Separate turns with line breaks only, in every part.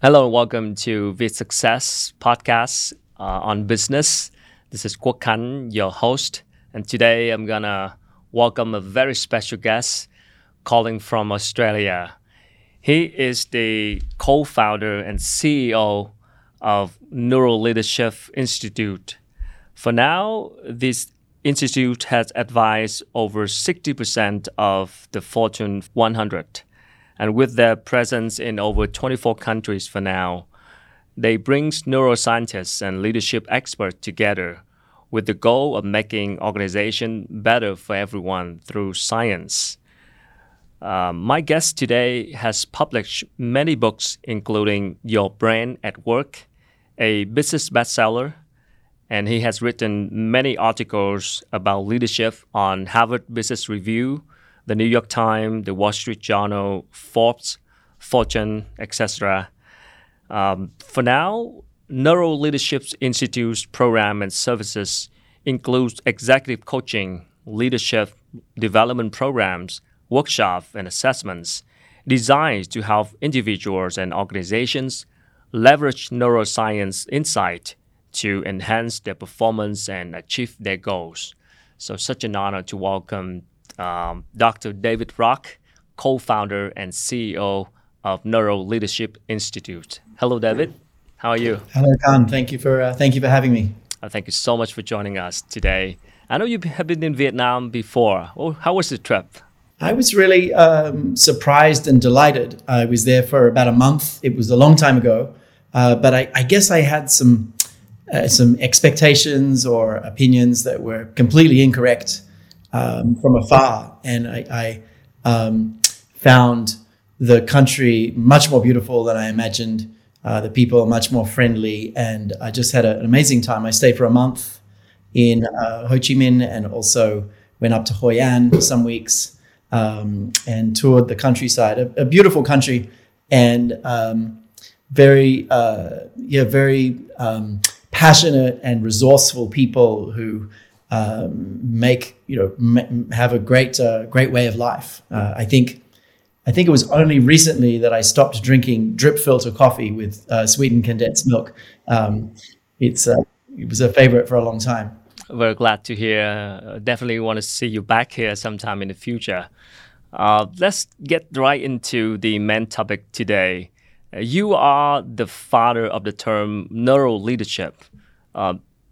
Hello and welcome to the Success Podcast uh, on business. This is Kwok Kan, your host, and today I'm gonna welcome a very special guest calling from Australia. He is the co-founder and CEO of NeuroLeadership Institute. For now, this institute has advised over 60% of the Fortune 100 and with their presence in over 24 countries for now, they bring neuroscientists and leadership experts together with the goal of making organization better for everyone through science. Uh, my guest today has published many books, including Your Brain at Work, a business bestseller, and he has written many articles about leadership on Harvard Business Review, the New York Times, the Wall Street Journal, Forbes, Fortune, etc. Um, for now, NeuroLeadership Institute's program and services includes executive coaching, leadership development programs, workshops, and assessments designed to help individuals and organizations leverage neuroscience insight to enhance their performance and achieve their goals. So, such an honor to welcome um, Dr. David Rock, co founder and CEO of NeuroLeadership Institute. Hello, David. How are you?
Hello, Khan. Thank you for uh, thank you for having me.
Uh, thank you so much for joining us today. I know you have been in Vietnam before. Well, how was the trip?
I was really um, surprised and delighted. I was there for about a month. It was a long time ago, uh, but I, I, guess I had some uh, some expectations or opinions that were completely incorrect um, from afar, and I, I um, found the country much more beautiful than I imagined. Uh, the people are much more friendly, and I just had a, an amazing time. I stayed for a month in uh, Ho Chi Minh, and also went up to Hoi An for some weeks um, and toured the countryside. A, a beautiful country, and um, very, uh, yeah, very um, passionate and resourceful people who um, make you know m- have a great uh, great way of life. Uh, I think I think it was only recently that I stopped drinking drip filter coffee with uh, sweetened condensed milk. Um, it's uh, it was a favorite for a long time.
Very glad to hear. Uh, definitely want to see you back here sometime in the future. Uh, let's get right into the main topic today. you are the father of the term neuro leadership.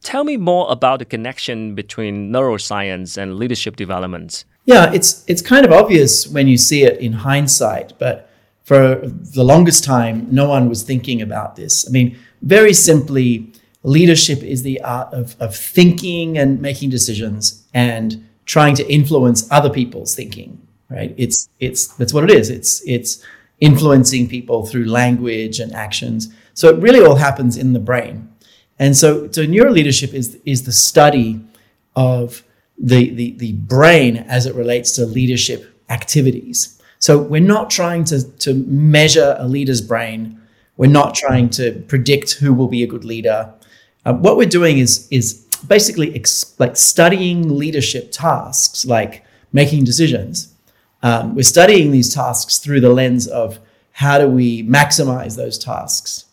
Tell me more about the connection between neuroscience and leadership development.
Yeah, it's it's kind of obvious when you see it in hindsight, but for the longest time, no one was thinking about this. I mean, very simply, leadership is the art of, of thinking and making decisions and trying to influence other people's thinking. Right? It's it's that's what it is. It's it's influencing people through language and actions. So it really all happens in the brain. And so, so neuroleadership is, is the study of the, the, the brain as it relates to leadership activities. So we're not trying to, to measure a leader's brain. We're not trying to predict who will be a good leader. Uh, what we're doing is, is basically ex- like studying leadership tasks, like making decisions. Um, we're studying these tasks through the lens of how do we maximize those tasks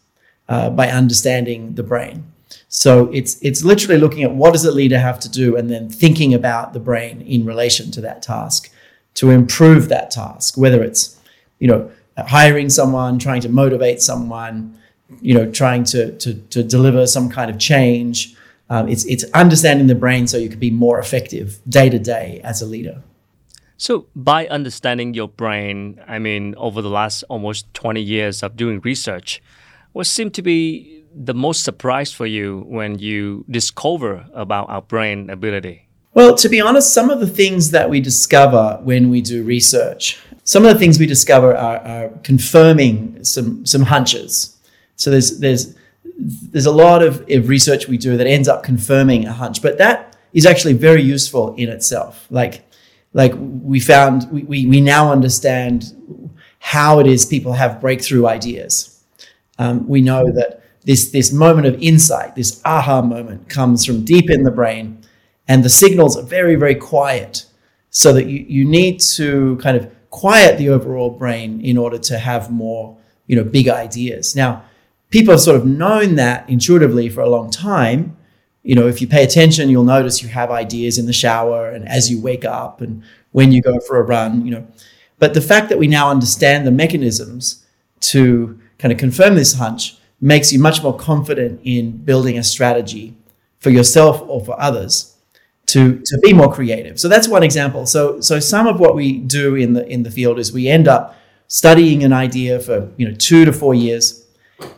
uh, by understanding the brain. So it's it's literally looking at what does a leader have to do and then thinking about the brain in relation to that task to improve that task, whether it's, you know, hiring someone, trying to motivate someone, you know, trying to to, to deliver some kind of change. Um, it's it's understanding the brain so you can be more effective day to day as a leader.
So, by understanding your brain, I mean, over the last almost 20 years of doing research, what seemed to be the most surprise for you when you discover about our brain ability?
Well, to be honest, some of the things that we discover when we do research, some of the things we discover are, are confirming some some hunches. So there's there's there's a lot of, of research we do that ends up confirming a hunch, but that is actually very useful in itself. Like like we found we, we, we now understand how it is people have breakthrough ideas. Um, we know that this, this moment of insight, this aha moment comes from deep in the brain, and the signals are very, very quiet. So that you, you need to kind of quiet the overall brain in order to have more you know, big ideas. Now, people have sort of known that intuitively for a long time. You know, if you pay attention, you'll notice you have ideas in the shower and as you wake up and when you go for a run, you know. But the fact that we now understand the mechanisms to kind of confirm this hunch makes you much more confident in building a strategy for yourself or for others to, to be more creative. So that's one example. So so some of what we do in the in the field is we end up studying an idea for you know two to four years,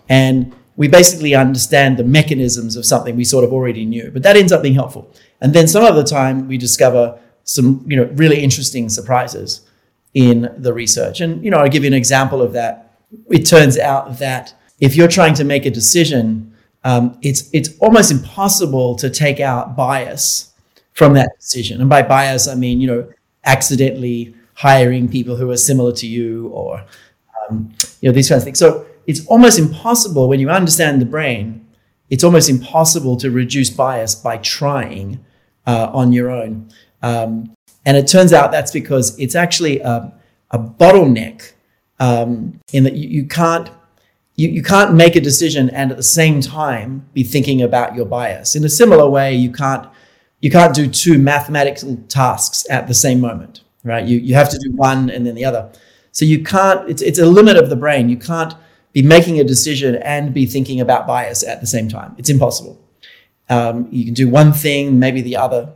and we basically understand the mechanisms of something we sort of already knew. But that ends up being helpful. And then some of the time we discover some you know really interesting surprises in the research. And you know I'll give you an example of that. It turns out that if you're trying to make a decision, um, it's it's almost impossible to take out bias from that decision. And by bias, I mean you know accidentally hiring people who are similar to you or um, you know these kinds of things. So it's almost impossible when you understand the brain. It's almost impossible to reduce bias by trying uh, on your own. Um, and it turns out that's because it's actually a, a bottleneck um, in that you, you can't you, you can't make a decision and at the same time be thinking about your bias. In a similar way, you can't you can't do two mathematical tasks at the same moment, right? You you have to do one and then the other. So you can't. It's it's a limit of the brain. You can't be making a decision and be thinking about bias at the same time. It's impossible. Um, you can do one thing, maybe the other,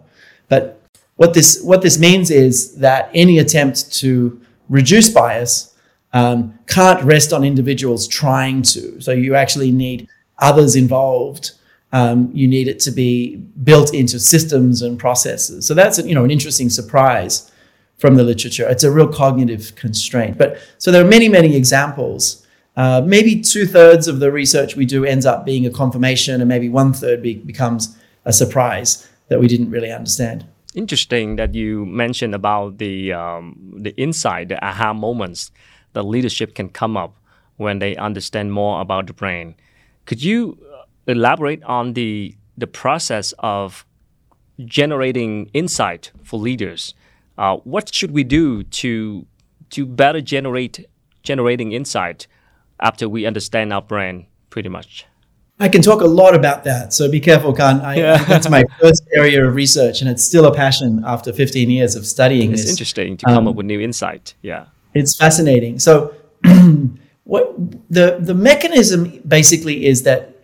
but what this what this means is that any attempt to reduce bias um, can't rest on individuals trying to. So you actually need others involved. Um, you need it to be built into systems and processes. So that's you know an interesting surprise from the literature. It's a real cognitive constraint. But so there are many many examples. Uh, maybe two thirds of the research we do ends up being a confirmation, and maybe one third be- becomes a surprise that we didn't really understand.
Interesting that you mentioned about the um, the insight, the aha moments the leadership can come up when they understand more about the brain. Could you uh, elaborate on the the process of generating insight for leaders? Uh, what should we do to to better generate generating insight after we understand our brain pretty much?
I can talk a lot about that, so be careful, Khan. I, yeah. that's my first area of research, and it's still a passion after 15 years of studying
it's
this.
Interesting to come um, up with new insight. Yeah.
It's fascinating. So, what the the mechanism basically is that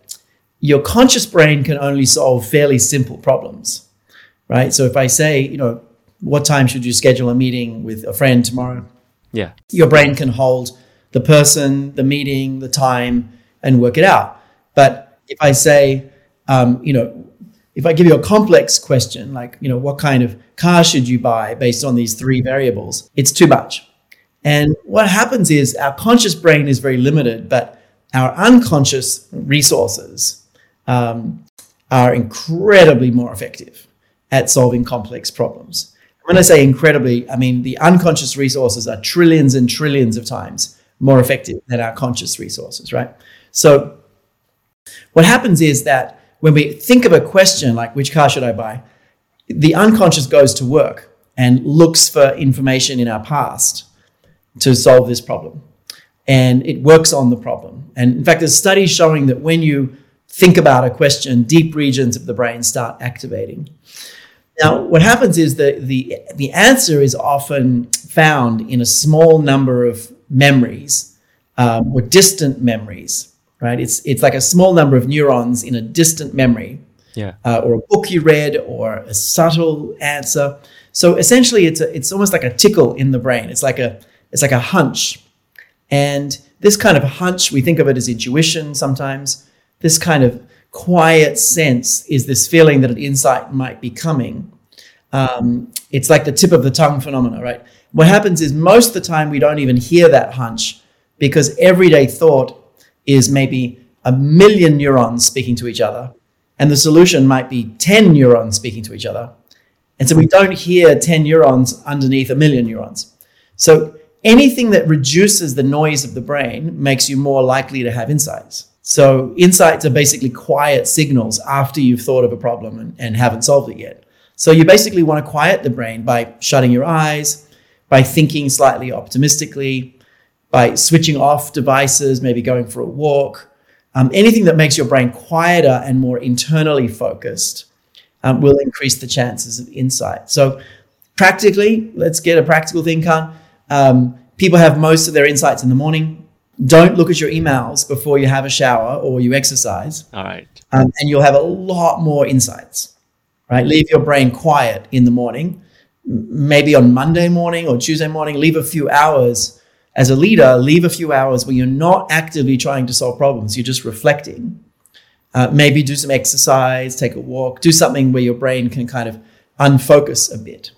your conscious brain can only solve fairly simple problems, right? So if I say, you know, what time should you schedule a meeting with a friend tomorrow?
Yeah,
your brain can hold the person, the meeting, the time, and work it out. But if I say, um, you know, if I give you a complex question like, you know, what kind of car should you buy based on these three variables, it's too much. And what happens is our conscious brain is very limited, but our unconscious resources um, are incredibly more effective at solving complex problems. When I say incredibly, I mean the unconscious resources are trillions and trillions of times more effective than our conscious resources, right? So, what happens is that when we think of a question like, which car should I buy? The unconscious goes to work and looks for information in our past to solve this problem. And it works on the problem. And in fact, there's studies showing that when you think about a question, deep regions of the brain start activating. Now, what happens is that the, the answer is often found in a small number of memories um, or distant memories, right? It's, it's like a small number of neurons in a distant memory,
yeah.
Uh, or a book you read, or a subtle answer. So essentially, it's, a, it's almost like a tickle in the brain. It's like a, it's like a hunch. And this kind of hunch, we think of it as intuition sometimes. This kind of quiet sense is this feeling that an insight might be coming. Um, it's like the tip of the tongue phenomena, right? What happens is most of the time we don't even hear that hunch because everyday thought is maybe a million neurons speaking to each other, and the solution might be 10 neurons speaking to each other. And so we don't hear 10 neurons underneath a million neurons. So anything that reduces the noise of the brain makes you more likely to have insights. So, insights are basically quiet signals after you've thought of a problem and, and haven't solved it yet. So, you basically want to quiet the brain by shutting your eyes, by thinking slightly optimistically, by switching off devices, maybe going for a walk, um, anything that makes your brain quieter and more internally focused um, will increase the chances of insight. So, practically, let's get a practical thing, Khan. Um, people have most of their insights in the morning. Don't look at your emails before you have a shower or you exercise.
All right.
Um, and you'll have a lot more insights, right? Leave your brain quiet in the morning. Maybe on Monday morning or Tuesday morning, leave a few hours as a leader, leave a few hours where you're not actively trying to solve problems, you're just reflecting. Uh, maybe do some exercise, take a walk, do something where your brain can kind of unfocus a bit.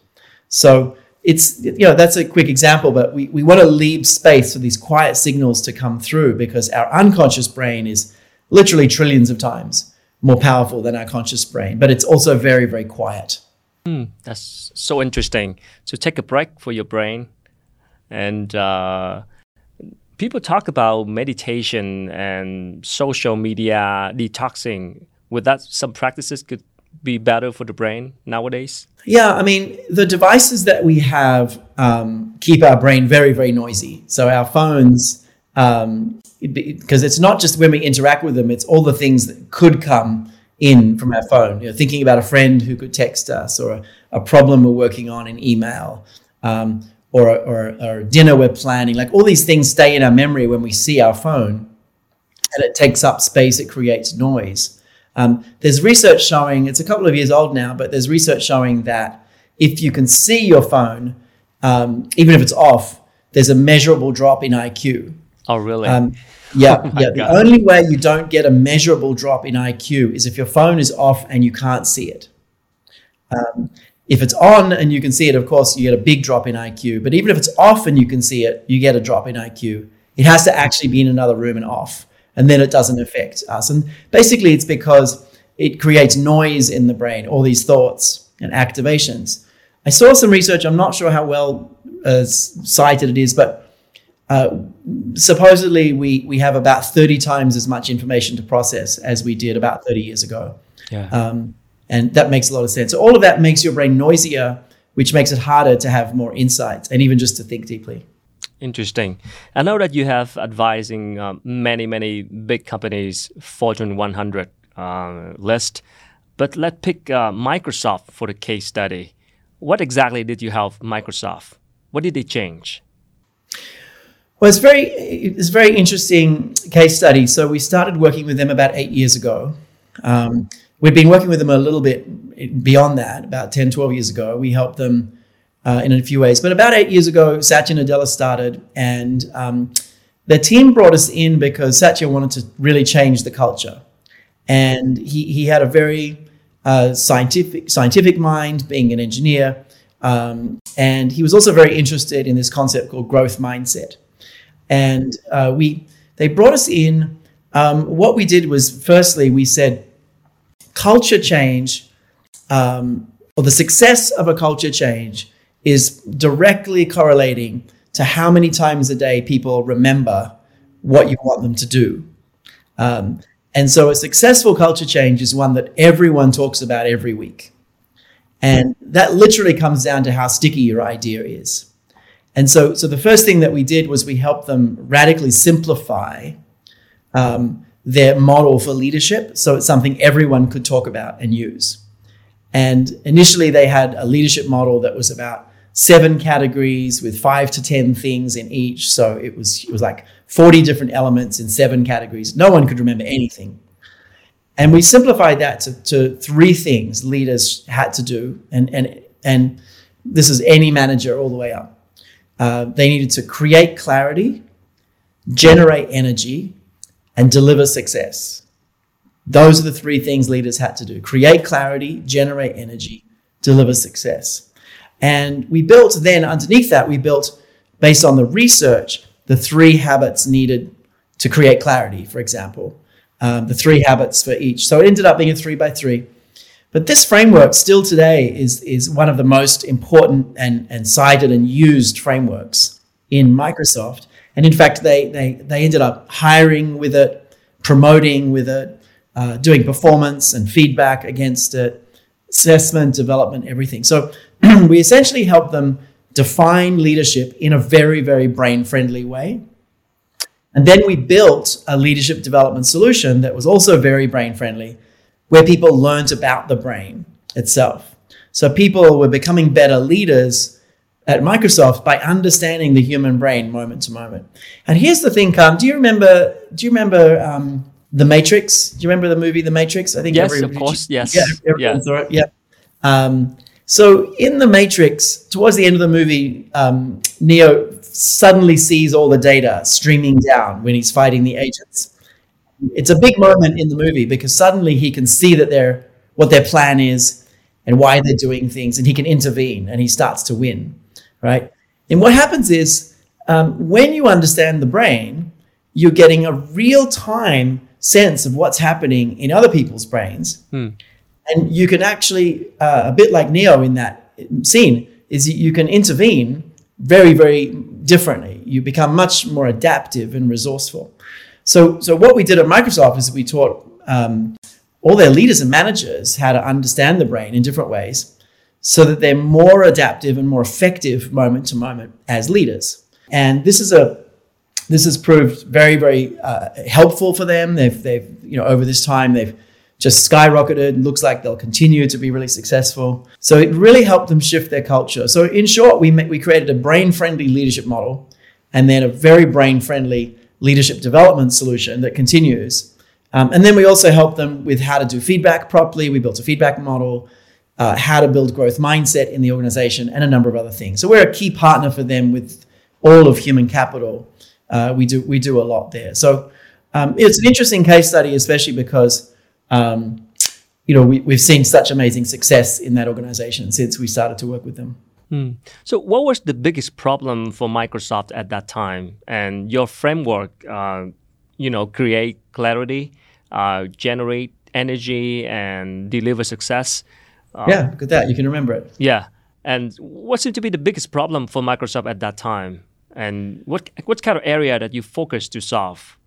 So it's, you know, that's a quick example, but we, we want to leave space for these quiet signals to come through because our unconscious brain is literally trillions of times more powerful than our conscious brain, but it's also very, very quiet.
Mm, that's so interesting. So take a break for your brain and uh, people talk about meditation and social media detoxing. Would that some practices could be better for the brain nowadays?
Yeah, I mean, the devices that we have um, keep our brain very, very noisy. So our phones, because um, it, it's not just when we interact with them, it's all the things that could come in from our phone. You know, thinking about a friend who could text us or a, a problem we're working on in email. Um, or, or, or dinner we're planning. Like all these things stay in our memory when we see our phone and it takes up space, it creates noise. Um, there's research showing, it's a couple of years old now, but there's research showing that if you can see your phone, um, even if it's off, there's a measurable drop in IQ.
Oh, really? Um,
yeah, oh yeah. The only way you don't get a measurable drop in IQ is if your phone is off and you can't see it. Um, if it's on and you can see it, of course, you get a big drop in IQ. But even if it's off and you can see it, you get a drop in IQ. It has to actually be in another room and off. And then it doesn't affect us. And basically, it's because it creates noise in the brain, all these thoughts and activations. I saw some research, I'm not sure how well uh, cited it is, but uh, supposedly we, we have about 30 times as much information to process as we did about 30 years ago.
Yeah.
Um, and that makes a lot of sense. So all of that makes your brain noisier, which makes it harder to have more insights and even just to think deeply.
Interesting. I know that you have advising um, many, many big companies, Fortune 100 uh, list, but let's pick uh, Microsoft for the case study. What exactly did you help Microsoft? What did they change?
Well, it's very it's very interesting case study. So we started working with them about eight years ago. Um, we've been working with them a little bit beyond that, about 10, 12 years ago. We helped them uh, in a few ways. But about eight years ago, Satya Nadella started, and um, the team brought us in because Satya wanted to really change the culture. And he, he had a very uh, scientific, scientific mind, being an engineer. Um, and he was also very interested in this concept called growth mindset. And uh, we, they brought us in. Um, what we did was, firstly, we said, culture change um, or the success of a culture change is directly correlating to how many times a day people remember what you want them to do. Um, and so a successful culture change is one that everyone talks about every week. And that literally comes down to how sticky your idea is. And so, so the first thing that we did was we helped them radically simplify um, their model for leadership. So it's something everyone could talk about and use. And initially, they had a leadership model that was about seven categories with five to 10 things in each. So it was, it was like 40 different elements in seven categories. No one could remember anything. And we simplified that to, to three things leaders had to do. And, and, and this is any manager all the way up. Uh, they needed to create clarity, generate energy, and deliver success. Those are the three things leaders had to do create clarity, generate energy, deliver success. And we built then, underneath that, we built, based on the research, the three habits needed to create clarity, for example, um, the three habits for each. So it ended up being a three by three. But this framework still today is, is one of the most important and, and cited and used frameworks in Microsoft. And in fact, they, they, they ended up hiring with it, promoting with it, uh, doing performance and feedback against it, assessment, development, everything. So we essentially help them define leadership in a very, very brain friendly way And then we built a leadership development solution that was also very brain friendly, where people learned about the brain itself. So people were becoming better leaders at Microsoft by understanding the human brain moment to moment. And here's the thing, Carm. Do you remember? Do you remember um, the Matrix? Do you remember the movie The Matrix?
I think yes, of course, yes,
yeah, yeah. saw it. Yeah. Um, so in the Matrix, towards the end of the movie, um, Neo suddenly sees all the data streaming down when he's fighting the agents. It's a big moment in the movie because suddenly he can see that they're what their plan is and why they're doing things, and he can intervene and he starts to win, right? And what happens is um, when you understand the brain, you're getting a real time sense of what's happening in other people's brains. Hmm. And you can actually, uh, a bit like Neo in that scene, is you can intervene very, very differently. You become much more adaptive and resourceful. So, so what we did at Microsoft is we taught um, all their leaders and managers how to understand the brain in different ways so that they're more adaptive and more effective moment to moment as leaders. And this is a this has proved very, very uh, helpful for them. They've, they've, you know, over this time, they've just skyrocketed. Looks like they'll continue to be really successful. So it really helped them shift their culture. So in short, we we created a brain-friendly leadership model, and then a very brain-friendly leadership development solution that continues. Um, and then we also help them with how to do feedback properly. We built a feedback model, uh, how to build growth mindset in the organization, and a number of other things. So we're a key partner for them with all of human capital uh, we do we do a lot there. So um, it's an interesting case study, especially because um, you know we, we've seen such amazing success in that organization since we started to work with them.
Hmm. So, what was the biggest problem for Microsoft at that time? And your framework, uh, you know, create clarity, uh, generate energy, and deliver success.
Um, yeah, look at that. You can remember it.
Yeah. And what seemed to be the biggest problem for Microsoft at that time? and what what kind of area that you focused to solve?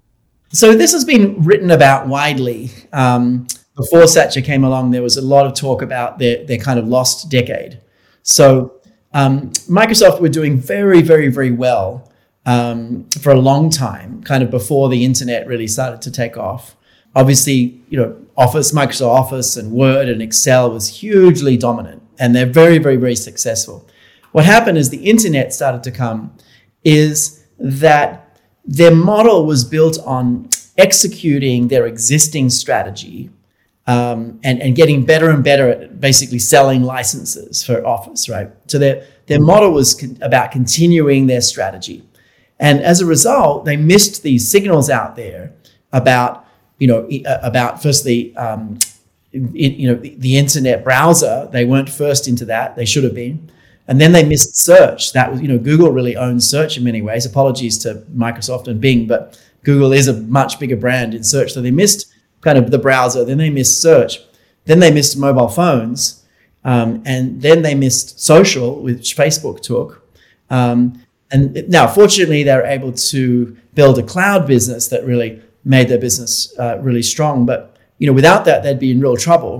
So this has been written about widely. Um, before Satya came along, there was a lot of talk about their their kind of lost decade. So um, Microsoft were doing very very very well um, for a long time, kind of before the internet really started to take off. Obviously, you know, Office, Microsoft Office, and Word and Excel was hugely dominant, and they're very very very successful. What happened is the internet started to come is that their model was built on executing their existing strategy um, and, and getting better and better at basically selling licenses for Office, right? So their, their model was con- about continuing their strategy. And as a result, they missed these signals out there about, you know, uh, about firstly, um, you know, the, the internet browser. They weren't first into that. They should have been. And then they missed search. That was, you know, Google really owns search in many ways. Apologies to Microsoft and Bing, but Google is a much bigger brand in search. So they missed kind of the browser, then they missed search, then they missed mobile phones, um, and then they missed social, which Facebook took. Um, and now, fortunately, they're able to build a cloud business that really made their business uh, really strong. But you know, without that, they'd be in real trouble.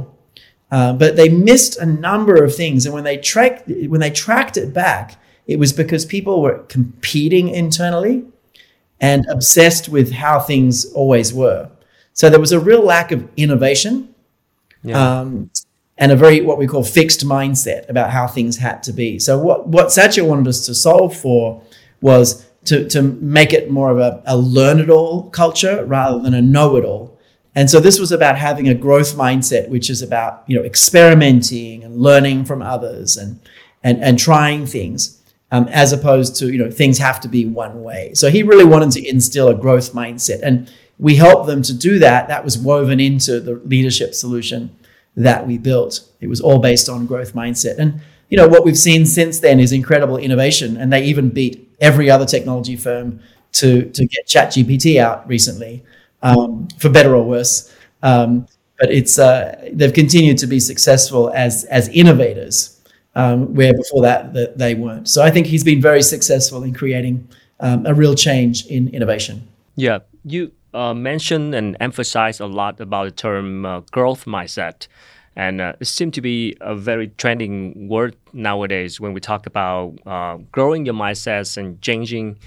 Uh, but they missed a number of things, and when they tracked when they tracked it back, it was because people were competing internally and obsessed with how things always were. So there was a real lack of innovation, yeah. um, and a very what we call fixed mindset about how things had to be. So what what Satya wanted us to solve for was to to make it more of a, a learn it all culture rather than a know it all and so this was about having a growth mindset, which is about you know experimenting and learning from others and and and trying things, um, as opposed to you know things have to be one way. So he really wanted to instill a growth mindset, and we helped them to do that. That was woven into the leadership solution that we built. It was all based on growth mindset, and you know what we've seen since then is incredible innovation, and they even beat every other technology firm to to get ChatGPT out recently um, for better or worse. Um, but it's uh, they've continued to be successful as as innovators, um, where before that, that they weren't. So I think he's been very successful in creating um, a real change in innovation.
Yeah, you uh, mentioned and emphasized a lot about the term uh, growth mindset. And uh, it seems to be a very trending word nowadays when we talk about uh, growing your mindsets and changing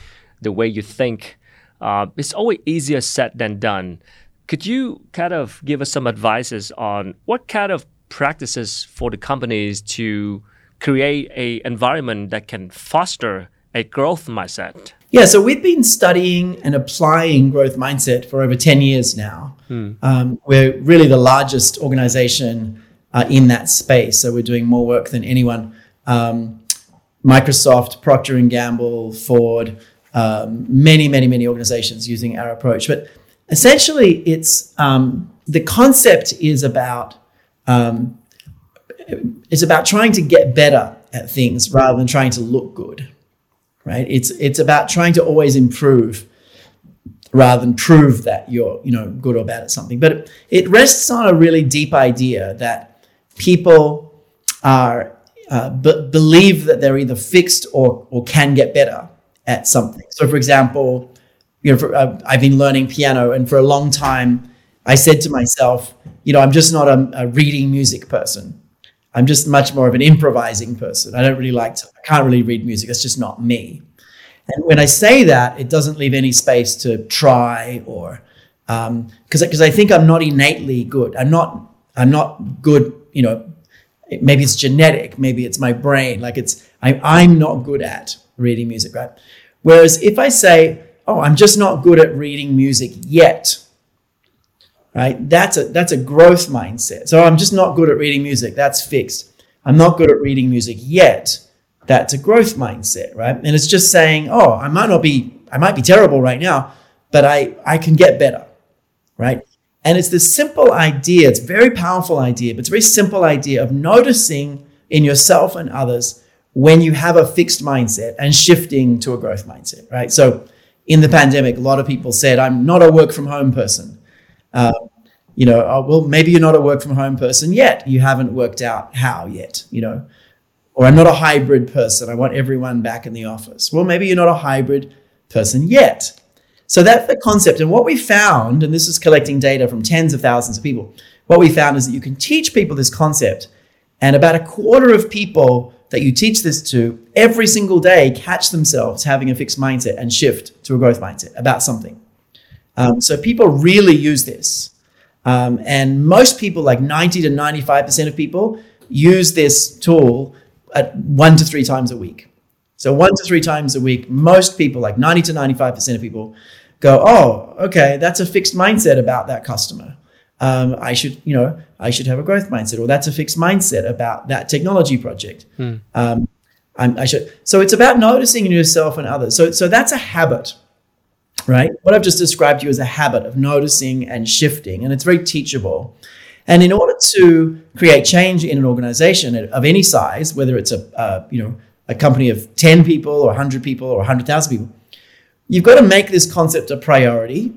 the way you think uh, it's always easier said than done. Could you kind of give us some advices on what kind of practices for the companies to create a environment that can foster a growth mindset?
Yeah, so we've been studying and applying growth mindset for over 10 years now. Hmm. Um, we're really the largest organization uh, in that space. So we're doing more work than anyone. Um, Microsoft, Procter and Gamble, Ford, um, many, many, many organizations using our approach. But essentially, it's um, the concept is about um, it's about trying to get better at things rather than trying to look good, right? It's it's about trying to always improve rather than prove that you're you know good or bad at something. But it, rests on a really deep idea that people are uh, b- believe that they're either fixed or or can get better at something. So, for example, you know, for, uh, I've been learning piano, and for a long time, I said to myself, you know, I'm just not a, a reading music person. I'm just much more of an improvising person. I don't really like to, I can't really read music. That's just not me. And when I say that, it doesn't leave any space to try or because um, because I think I'm not innately good. I'm not I'm not good. You know, maybe it's genetic. Maybe it's my brain. Like it's I, I'm not good at reading music, right? Whereas if I say, oh, I'm just not good at reading music yet, right? That's a that's a growth mindset. So oh, I'm just not good at reading music. That's fixed. I'm not good at reading music yet. That's a growth mindset, right? And it's just saying, oh, I might not be, I might be terrible right now, but I I can get better, right? And it's this simple idea. It's a very powerful idea, but it's a very simple idea of noticing in yourself and others when you have a fixed mindset and shifting to a growth mindset, right? So in the pandemic, a lot of people said, I'm not a work from home person. Uh, you know, oh, well, maybe you're not a work from home person yet. You haven't worked out how yet, you know, or I'm not a hybrid person. I want everyone back in the office. Well, maybe you're not a hybrid person yet. So that's the concept. And what we found, and this is collecting data from tens of thousands of people, what we found is that you can teach people this concept, and about a quarter of people that you teach this to every single day catch themselves having a fixed mindset and shift to a growth mindset about something. Um, so people really use this. Um, and most people, like 90 to 95% of people, use this tool at one to three times a week. So, one to three times a week, most people, like 90 to 95% of people, go, Oh, okay, that's a fixed mindset about that customer. Um, I should, you know, I should have a growth mindset, or that's a fixed mindset about that technology project. Hmm. Um, i should. So it's about noticing in yourself and others. So, so that's a habit right? What I've just described to you is a habit of noticing and shifting, and it's very teachable. And in order to create change in an organization of any size, whether it's a uh, you know a company of 10 people or 100 people or 100,000 people, you've got to make this concept a priority.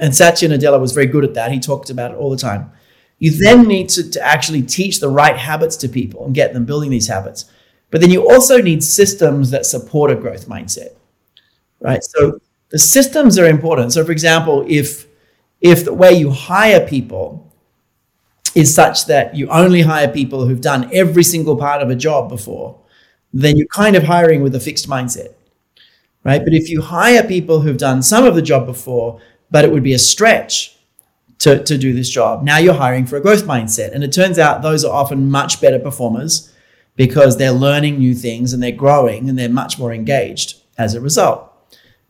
And Satya Nadella was very good at that. He talked about it all the time. You then need to, to actually teach the right habits to people and get them building these habits. But then you also need systems that support a growth mindset, right? So the systems are important. So, for example, if if the way you hire people is such that you only hire people who've done every single part of a job before, then you're kind of hiring with a fixed mindset, right? But if you hire people who've done some of the job before, but it would be a stretch to, to do this job, now you're hiring for a growth mindset. And it turns out those are often much better performers because they're learning new things and they're growing and they're much more engaged as a result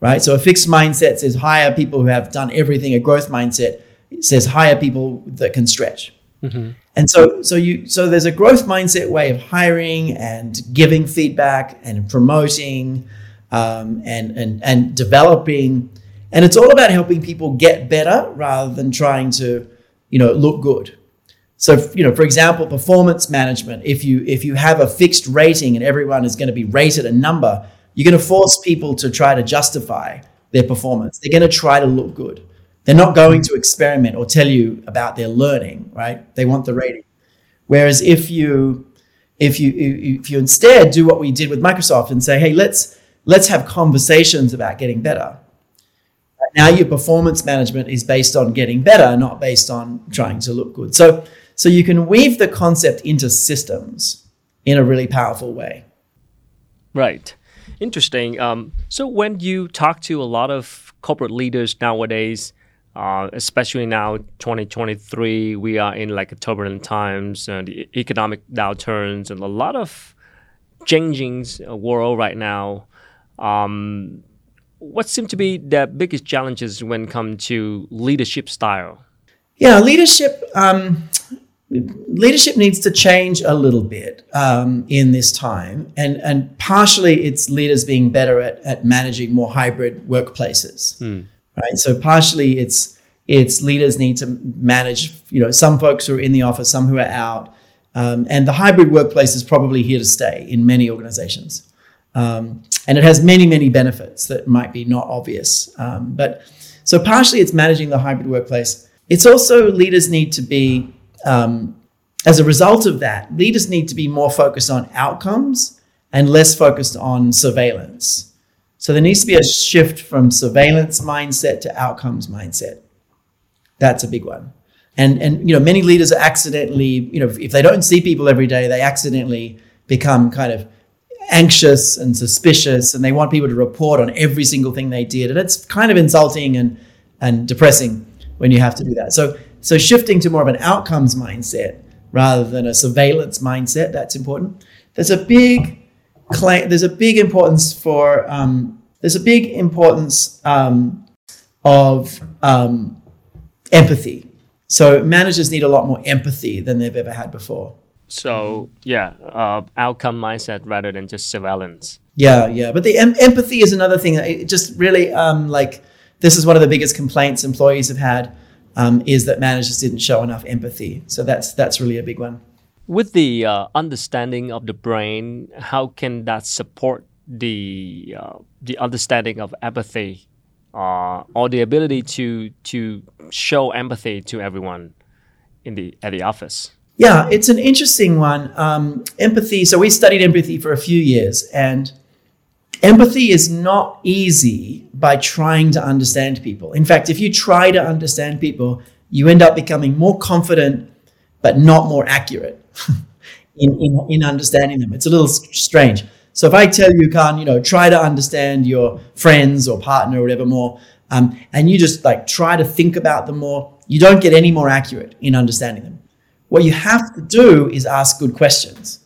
right? So a fixed mindset says hire people who have done everything. A growth mindset says hire people that can stretch. Mm-hmm. And so, so you, so there's a growth mindset way of hiring and giving feedback and promoting, um, and and and developing, and it's all about helping people get better rather than trying to, you know, look good. So, you know, for example, performance management. If you if you have a fixed rating and everyone is going to be rated a number, you're going to force people to try to justify their performance. They're going to try to look good. They're not going to experiment or tell you about their learning, right? They want the rating. Whereas if you if you if you instead do what we did with Microsoft and say, hey, let's let's have conversations about getting better. Now your performance management is based on getting better, not based on trying to look good. So so you can weave the concept into systems in a really powerful way.
Right. Interesting. Um, so when you talk to a lot of corporate leaders nowadays, uh, especially now 2023, we are in like turbulent times and economic downturns and a lot of changing uh, world right now. Um, what seem to be the biggest challenges when it comes to leadership style?
Yeah, leadership. Um, leadership needs to change a little bit um, in this time, and and partially it's leaders being better at at managing more hybrid workplaces, mm. right? So partially it's it's leaders need to manage. You know, some folks who are in the office, some who are out, um, and the hybrid workplace is probably here to stay in many organizations. Um, and it has many, many benefits that might be not obvious. Um, but so partially it's managing the hybrid workplace. It's also leaders need to be, um, as a result of that, leaders need to be more focused on outcomes and less focused on surveillance. So there needs to be a shift from surveillance mindset to outcomes mindset. That's a big one. And and you know many leaders are accidentally you know if they don't see people every day they accidentally become kind of anxious and suspicious and they want people to report on every single thing they did. And it's kind of insulting and and depressing when you have to do that. So so shifting to more of an outcomes mindset rather than a surveillance mindset that's important. There's a big claim there's a big importance for um, there's a big importance um, of um, empathy. So managers need a lot more empathy than they've ever had before
so yeah, uh, outcome mindset rather than just surveillance.
Yeah, yeah. But the em- empathy is another thing. It just really um, like this is one of the biggest complaints employees have had um, is that managers didn't show enough empathy. So that's that's really a big one.
With the uh, understanding of the brain, how can that support the uh, the understanding of empathy uh, or the ability to to show empathy to everyone in the at the office?
Yeah, it's an interesting one. Um, empathy. So we studied empathy for a few years, and empathy is not easy by trying to understand people. In fact, if you try to understand people, you end up becoming more confident, but not more accurate in, in, in understanding them. It's a little strange. So if I tell you, Khan, you know, try to understand your friends or partner or whatever more, um, and you just like try to think about them more, you don't get any more accurate in understanding them. What you have to do is ask good questions.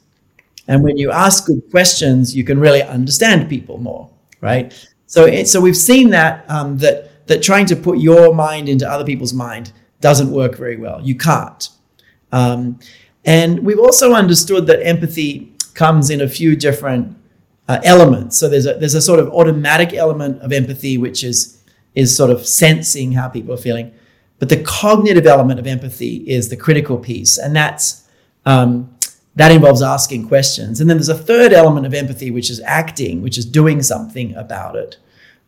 And when you ask good questions, you can really understand people more, right? So, it, so we've seen that um, that that trying to put your mind into other people's mind doesn't work very well. You can't. Um, and we've also understood that empathy comes in a few different uh, elements. So there's a there's a sort of automatic element of empathy, which is is sort of sensing how people are feeling. But the cognitive element of empathy is the critical piece, and that's um, that involves asking questions. And then there's a third element of empathy, which is acting, which is doing something about it.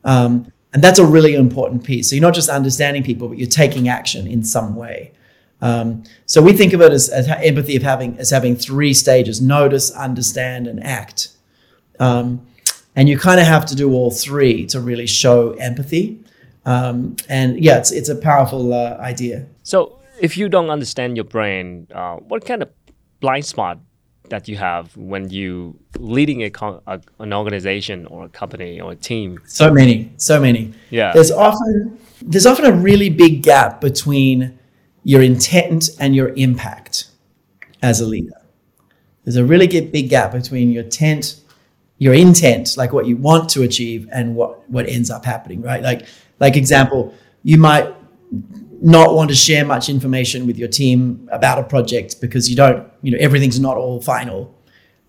Um, and that's a really important piece. So you're not just understanding people, but you're taking action in some way. Um, so we think of it as, as, empathy of having as having three stages: notice, understand, and act. Um, and you kind of have to do all three to really show empathy. Um, and yeah, it's it's a powerful uh, idea.
So if you don't understand your brain, uh, what kind of blind spot that you have when you leading a, a, an organization or a company or a team?
So many, so many.
Yeah.
There's often there's often a really big gap between your intent and your impact as a leader. There's a really big gap between your intent, your intent, like what you want to achieve, and what what ends up happening, right? Like like example, you might not want to share much information with your team about a project because you don't, you know, everything's not all final.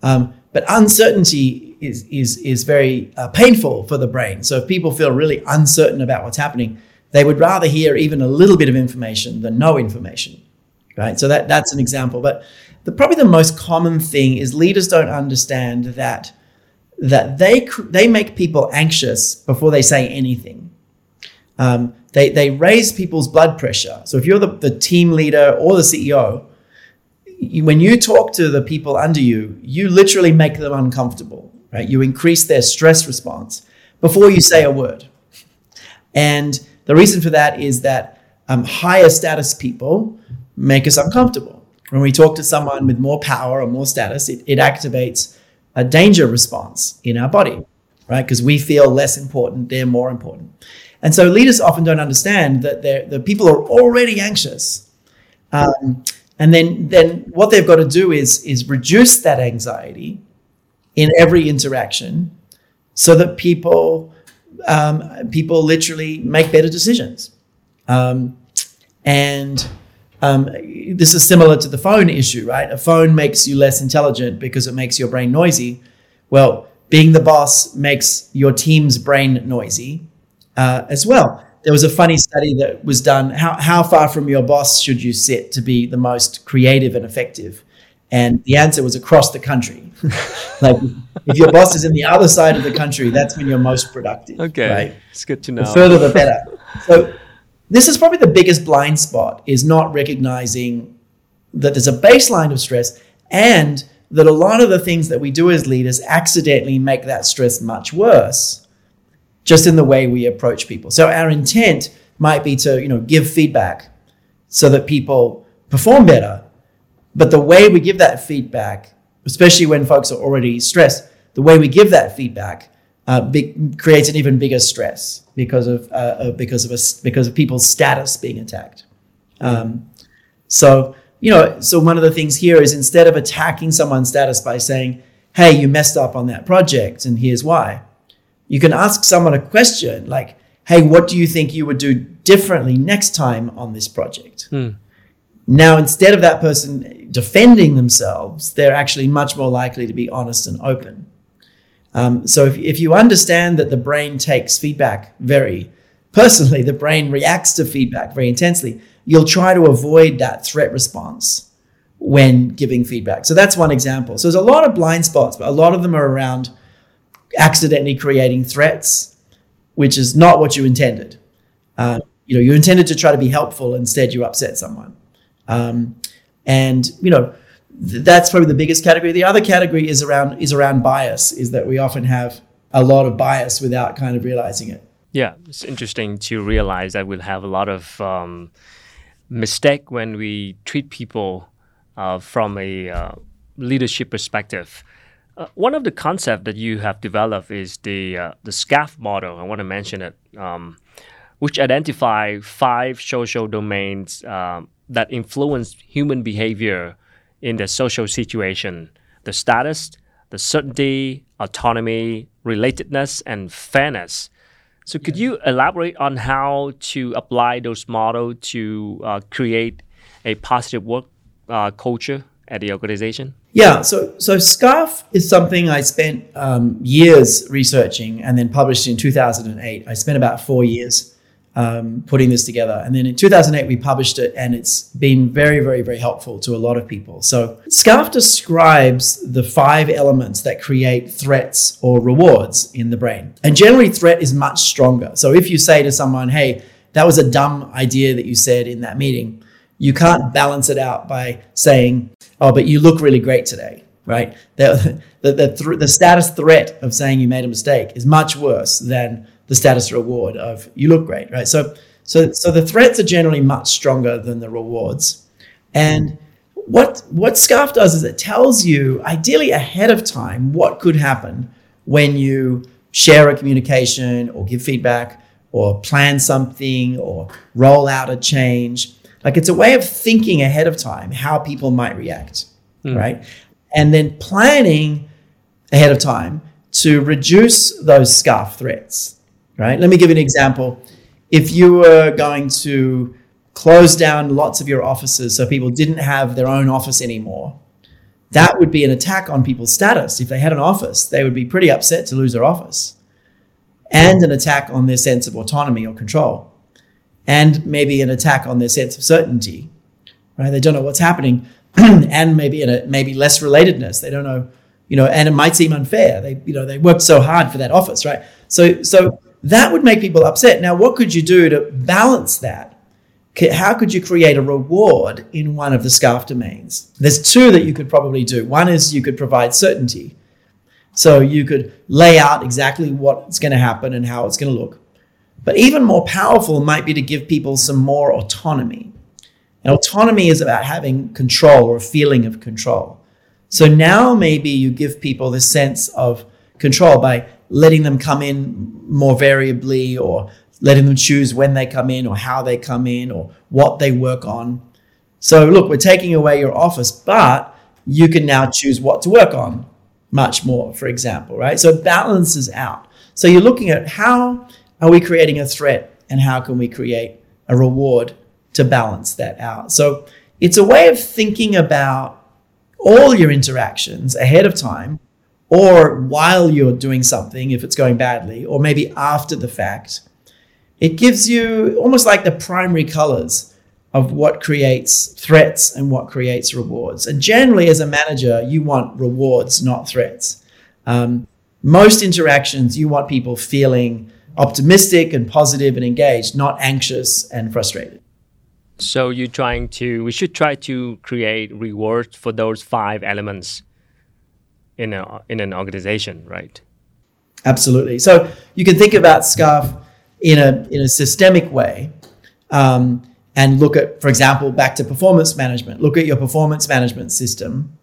Um, but uncertainty is is is very uh, painful for the brain. So if people feel really uncertain about what's happening, they would rather hear even a little bit of information than no information, right? So that that's an example. But the, probably the most common thing is leaders don't understand that that they they make people anxious before they say anything um, they, they raise people's blood pressure. So if you're the, the team leader or the CEO, you, when you talk to the people under you, you literally make them uncomfortable, right? You increase their stress response before you say a word. And the reason for that is that um, higher status people make us uncomfortable. When we talk to someone with more power or more status, it, it activates a danger response in our body. right? Because we feel less important, they're more important. And so leaders often don't understand that the people are already anxious. Um, and then, then what they've got to do is, is reduce that anxiety in every interaction so that people, um, people literally make better decisions. Um, and um, this is similar to the phone issue, right? A phone makes you less intelligent because it makes your brain noisy. Well, being the boss makes your team's brain noisy uh, as well. There was a funny study that was done. How, how far from your boss should you sit to be the most creative and effective? And the answer was across the country. like if your boss is in the other side of the country, that's when you're most productive.
Okay,
right?
it's good to know.
The further, the better. So this is probably the biggest blind spot: is not recognizing that there's a baseline of stress and that a lot of the things that we do as leaders accidentally make that stress much worse just in the way we approach people. So our intent might be to, you know, give feedback so that people perform better. But the way we give that feedback, especially when folks are already stressed, the way we give that feedback uh, be, creates an even bigger stress because of uh, uh because of a, because of people's status being attacked. Um, so you know, so one of the things here is instead of attacking someone's status by saying, "Hey, you messed up on that project, and here's why," You can ask someone a question like, hey, what do you think you would do differently next time on this project? Hmm. Now, instead of that person defending themselves, they're actually much more likely to be honest and open. Um, so if, if you understand that the brain takes feedback very personally, the brain reacts to feedback very intensely, you'll try to avoid that threat response when giving feedback. So that's one example. So there's a lot of blind spots, but a lot of them are around accidentally creating threats, which is not what you intended. Uh, you know, you intended to try to be helpful, instead you upset someone. Um, and you know, th- that's probably the biggest category. The other category is around is around bias. Is that we often have a lot of bias without kind of realizing it.
Yeah, it's interesting to realize that we'll have a lot of um, mistake when we treat people uh, from a uh, leadership perspective. Uh, one of the concepts that you have developed is the uh, the SCARF model. I want to mention it, um, which identify five social domains um, that influence human behavior in the social situation: the status, the certainty, autonomy, relatedness, and fairness. So, could you elaborate on how to apply those models to uh, create a positive work uh, culture at the organization?
Yeah, so so SCARF is something I spent um, years researching and then published in 2008. I spent about four years um, putting this together, and then in 2008 we published it, and it's been very, very, very helpful to a lot of people. So SCARF describes the five elements that create threats or rewards in the brain, and generally threat is much stronger. So if you say to someone, "Hey," that was a dumb idea that you said in that meeting you can't balance it out by saying, "Oh, but you look really great today." Right? The the the, th- the status threat of saying you made a mistake is much worse than the status reward of you look great. Right? So so so the threats are generally much stronger than the rewards, and what what SCARF does is it tells you ideally ahead of time what could happen when you share a communication or give feedback or plan something or roll out a change like it's a way of thinking ahead of time how people might react, mm. right? And then planning ahead of time to reduce those scarf threats, right? Let me give you an example. If you were going to close down lots of your offices so people didn't have their own office anymore, that would be an attack on people's status. If they had an office, they would be pretty upset to lose their office and an attack on their sense of autonomy or control and maybe an attack on their sense of certainty. Right? They don't know what's happening, and maybe in a maybe less relatedness. They don't know, you know, and it might seem unfair. They you know they worked so hard for that office, right? So so that would make people upset. Now, what could you do to balance that? How could you create a reward in one of the scarf domains? There's two that you could probably do. One is you could provide certainty. So you could lay out exactly what's going to happen and how it's going to look. But even more powerful might be to give people some more autonomy. And autonomy is about having control or a feeling of control. So now maybe you give people this sense of control by letting them come in more variably or letting them choose when they come in or how they come in or what they work on. So, look, we're taking away your office, but you can now choose what to work on much more, for example, right? So it balances out. So you're looking at how are we creating a threat and how can we create a reward to balance that out. So it's a way of thinking about all your interactions ahead of time or while you're doing something if it's going badly or maybe after the fact. It gives you almost like the primary colors of what creates threats and what creates rewards. And generally, as a manager, you want rewards, not threats. Um, most interactions, you want people feeling optimistic and positive and engaged, not anxious and frustrated.
So you're trying to, we should try to create rewards for those five elements in, a, in an organization, right?
Absolutely. So you can think about SCARF in a, in a systemic way um, and look at, for example, back to performance management. Look at your performance management system.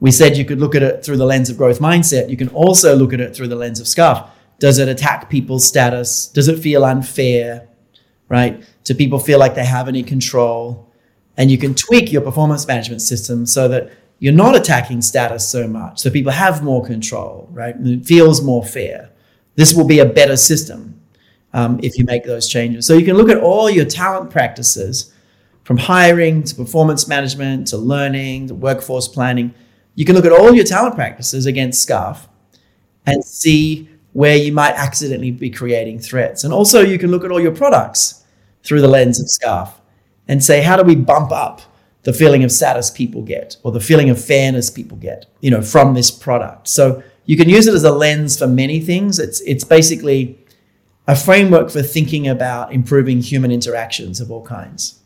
We said you could look at it through the lens of growth mindset. You can also look at it through the lens of SCARF. Does it attack people's status? Does it feel unfair? Right? Do people feel like they have any control? And you can tweak your performance management system so that you're not attacking status so much, so people have more control, right? And it feels more fair. This will be a better system um, if you make those changes. So you can look at all your talent practices from hiring to performance management to learning to workforce planning. You can look at all your talent practices against SCARF and see where you might accidentally be creating threats. And also, you can look at all your products through the lens of SCARF and say, how do we bump up the feeling of status people get or the feeling of fairness people get, you know, from this product? So you can use it as a lens for many things. It's it's basically a framework for thinking about improving human interactions of all kinds.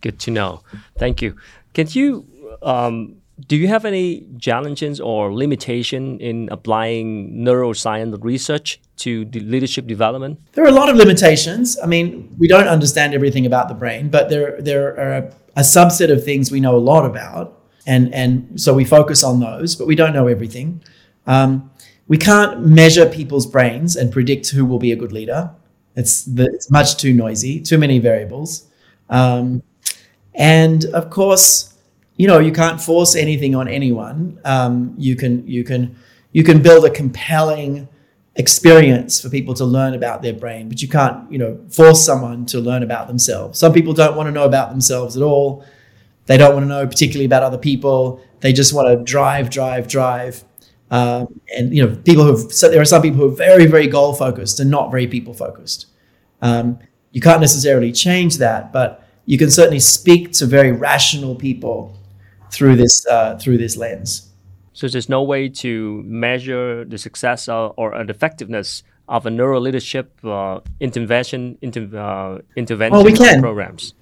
Good to know. Thank you. Can you um, do you have any challenges or limitation in applying neuroscience research to the leadership development?
There are a lot of limitations. I mean, we don't understand everything about the brain, but there there are a, a subset of things we know a lot about, and and so we focus on those, but we don't know everything. Um, we can't measure people's brains and predict who will be a good leader. It's, the, it's much too noisy, too many variables. Um, and of course, you know, you can't force anything on anyone. Um, you can you can you can build a compelling experience for people to learn about their brain, but you can't you know force someone to learn about themselves. Some people don't want to know about themselves at all. They don't want to know particularly about other people. They just want to drive, drive, drive. Um, and you know, people who so there are some people who are very, very goal focused and not very people focused. Um, you can't necessarily change that, but you can certainly speak to very rational people through this uh, through this lens.
So there's no way to measure the success or, or the effectiveness of a NeuroLeadership uh, intervention inter, uh, intervention
well, we can.
programs.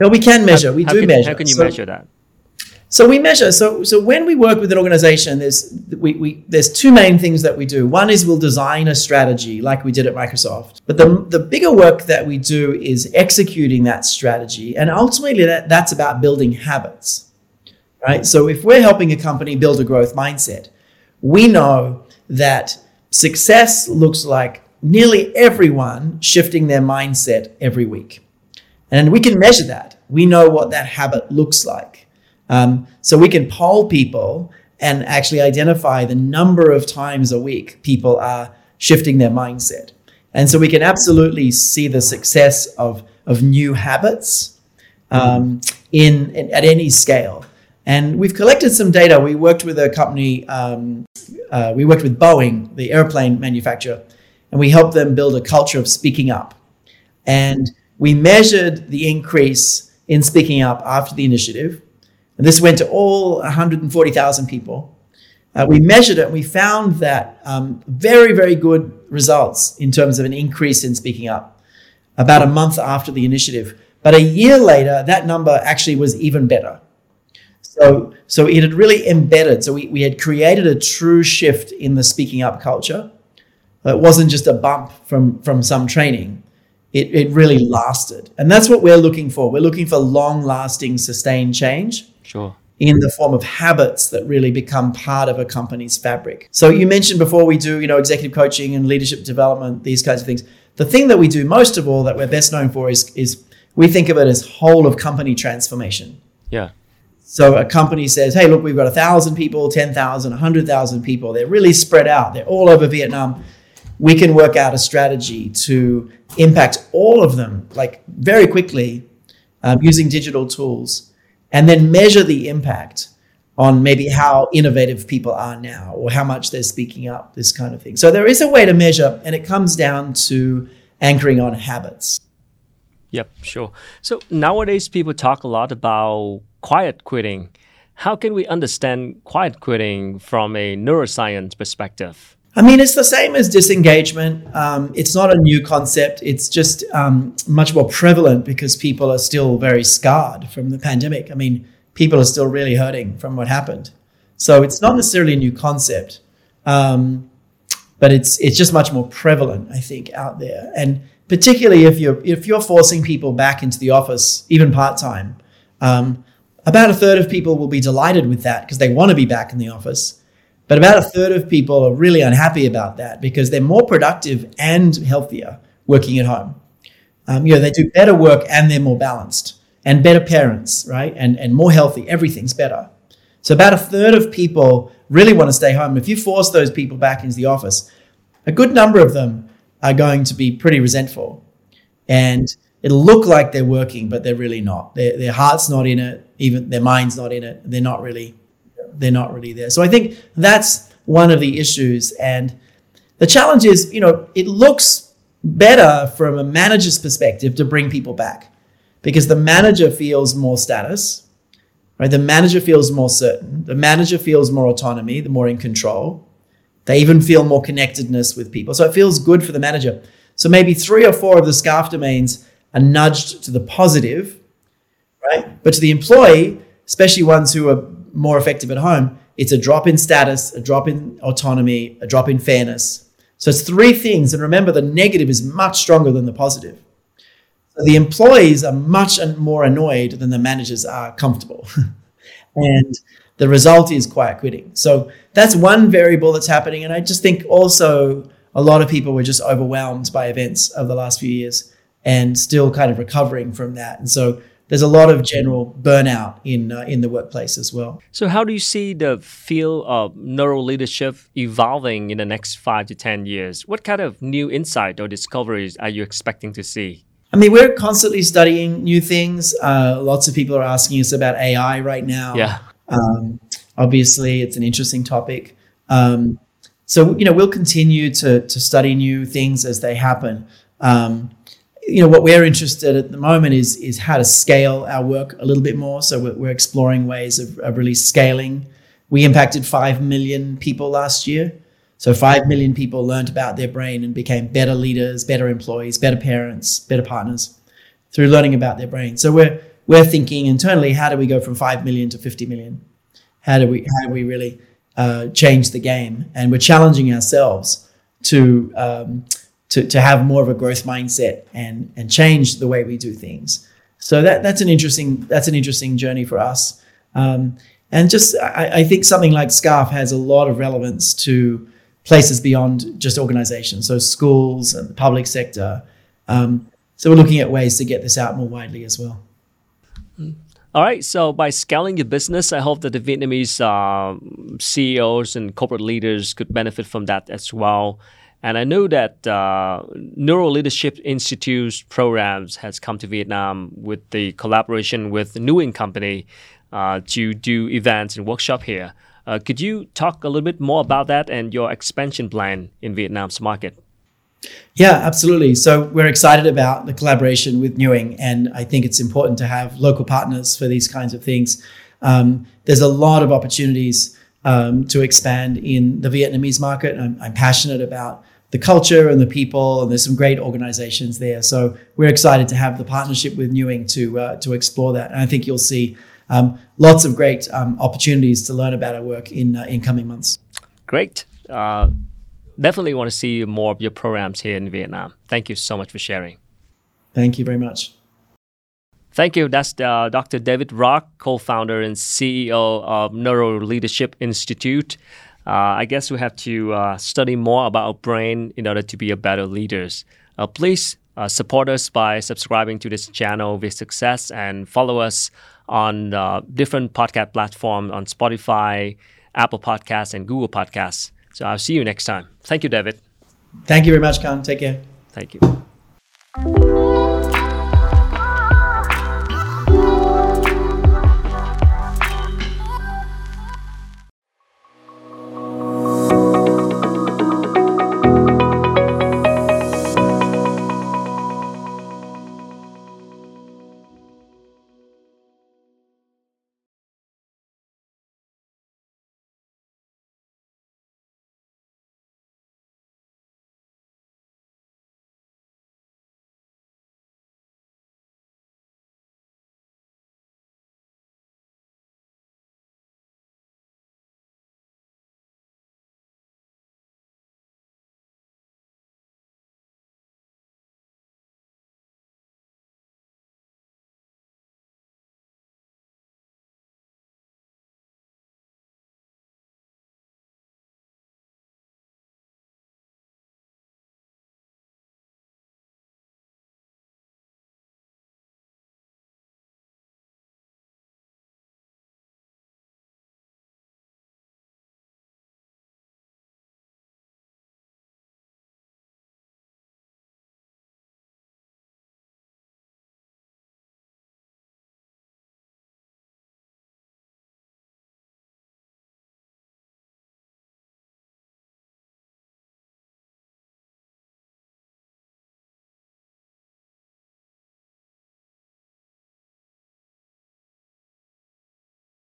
No, we can measure. How, we do
can,
measure.
How can you so, measure that?
So we measure. So so when we work with an organization, there's we, we there's two main things that we do. One is we'll design a strategy like we did at Microsoft. But the the bigger work that we do is executing that strategy, and ultimately that, that's about building habits. Right. So if we're helping a company build a growth mindset, we know that success looks like nearly everyone shifting their mindset every week. And we can measure that. We know what that habit looks like. Um, so we can poll people and actually identify the number of times a week people are shifting their mindset. And so we can absolutely see the success of, of new habits um, in, in, at any scale. And we've collected some data. We worked with a company, um, uh, we worked with Boeing, the airplane manufacturer, and we helped them build a culture of speaking up. And we measured the increase in speaking up after the initiative. And this went to all 140,000 people. Uh, we measured it and we found that um, very, very good results in terms of an increase in speaking up about a month after the initiative. But a year later, that number actually was even better. So, so it had really embedded. So we, we had created a true shift in the speaking up culture. Uh, it wasn't just a bump from, from some training. It, it really lasted. And that's what we're looking for. We're looking for long lasting, sustained change.
Sure.
in the form of habits that really become part of a company's fabric. So you mentioned before we do, you know, executive coaching and leadership development, these kinds of things. The thing that we do most of all that we're best known for is is we think of it as whole of company transformation.
Yeah.
So a company says, hey, look, we've got 1,000 people, 10,000, 100,000 people. They're really spread out. They're all over Vietnam. We can work out a strategy to impact all of them, like very quickly, um, using digital tools, and then measure the impact on maybe how innovative people are now or how much they're speaking up, this kind of thing. So there is a way to measure, and it comes down to anchoring on habits.
Yep, sure. So nowadays, people talk a lot about quiet quitting. How can we understand quiet quitting from a neuroscience perspective?
I mean, it's the same as disengagement. Um, it's not a new concept. It's just um, much more prevalent because people are still very scarred from the pandemic. I mean, people are still really hurting from what happened. So it's not necessarily a new concept, um, but it's it's just much more prevalent, I think, out there. And particularly if you're if you're forcing people back into the office, even part time, um, about a third of people will be delighted with that because they want to be back in the office. But about a third of people are really unhappy about that because they're more productive and healthier working at home. Um, you know, they do better work and they're more balanced and better parents, right? And, and more healthy. Everything's better. So about a third of people really want to stay home. If you force those people back into the office, a good number of them are going to be pretty resentful. And it'll look like they're working, but they're really not. Their, their heart's not in it even their mind's not in it. They're not really, they're not really there. So I think that's one of the issues. And the challenge is, you know, it looks better from a manager's perspective to bring people back because the manager feels more status, right? The manager feels more certain. The manager feels more autonomy, the more in control. They even feel more connectedness with people. So it feels good for the manager. So maybe three or four of the scarf domains are nudged to the positive right? But to the employee, especially ones who are more effective at home, it's a drop in status, a drop in autonomy, a drop in fairness. So it's three things. And remember, the negative is much stronger than the positive. So the employees are much more annoyed than the managers are comfortable. and the result is quiet quitting. So that's one variable that's happening. And I just think also a lot of people were just overwhelmed by events of the last few years and still kind of recovering from that. And so there's a lot of general burnout in uh, in the workplace as well.
So, how do you see the field of NeuroLeadership evolving in the next five to ten years? What kind of new insight or discoveries are you expecting to see?
I mean, we're constantly studying new things. Uh, lots of people are asking us about AI right now.
Yeah.
Um, obviously, it's an interesting topic. Um, so, you know, we'll continue to to study new things as they happen. Um, you know what we're interested at the moment is is how to scale our work a little bit more. So we're, we're exploring ways of, of really scaling. We impacted five million people last year. So five million people learned about their brain and became better leaders, better employees, better parents, better partners through learning about their brain. So we're we're thinking internally, how do we go from five million to fifty million? How do we how do we really uh, change the game? And we're challenging ourselves to um, to, to have more of a growth mindset and and change the way we do things. So that that's an interesting that's an interesting journey for us. Um, and just I, I, think something like Scarf has a lot of relevance to places beyond just organizations, so schools and the public sector. Um, so we're looking at ways to get this out more widely as well.
All right. So by scaling your business, I hope that the Vietnamese uh, CEOs and corporate leaders could benefit from that as well. And I know that uh, NeuroLeadership Institute's programs has come to Vietnam with the collaboration with Nguyen Company uh, to do events and workshop here. Uh, could you talk a little bit more about that and your expansion plan in Vietnam's market?
Yeah, absolutely. So we're excited about the collaboration with Nguyen, and I think it's important to have local partners for these kinds of things. Um, there's a lot of opportunities um, to expand in the Vietnamese market. I'm, I'm passionate about the culture and the people, and there's some great organizations there. So we're excited to have the partnership with Newing to uh, to explore that, and I think you'll see um, lots of great um, opportunities to learn about our work in uh, in coming months.
Great. Uh, definitely want to see more of your programs here in Vietnam. Thank you so much for sharing.
Thank you very much.
Thank you. That's uh, Dr. David Rock, co founder and CEO of NeuroLeadership Institute. Uh, I guess we have to uh, study more about our brain in order to be a better leaders. Uh, please uh, support us by subscribing to this channel Vietsuccess and follow us on uh, different podcast platforms on Spotify, Apple Podcasts, and Google Podcasts. So I'll see you next time. Thank you, David.
Thank you very much, Khan. Take care.
Thank you.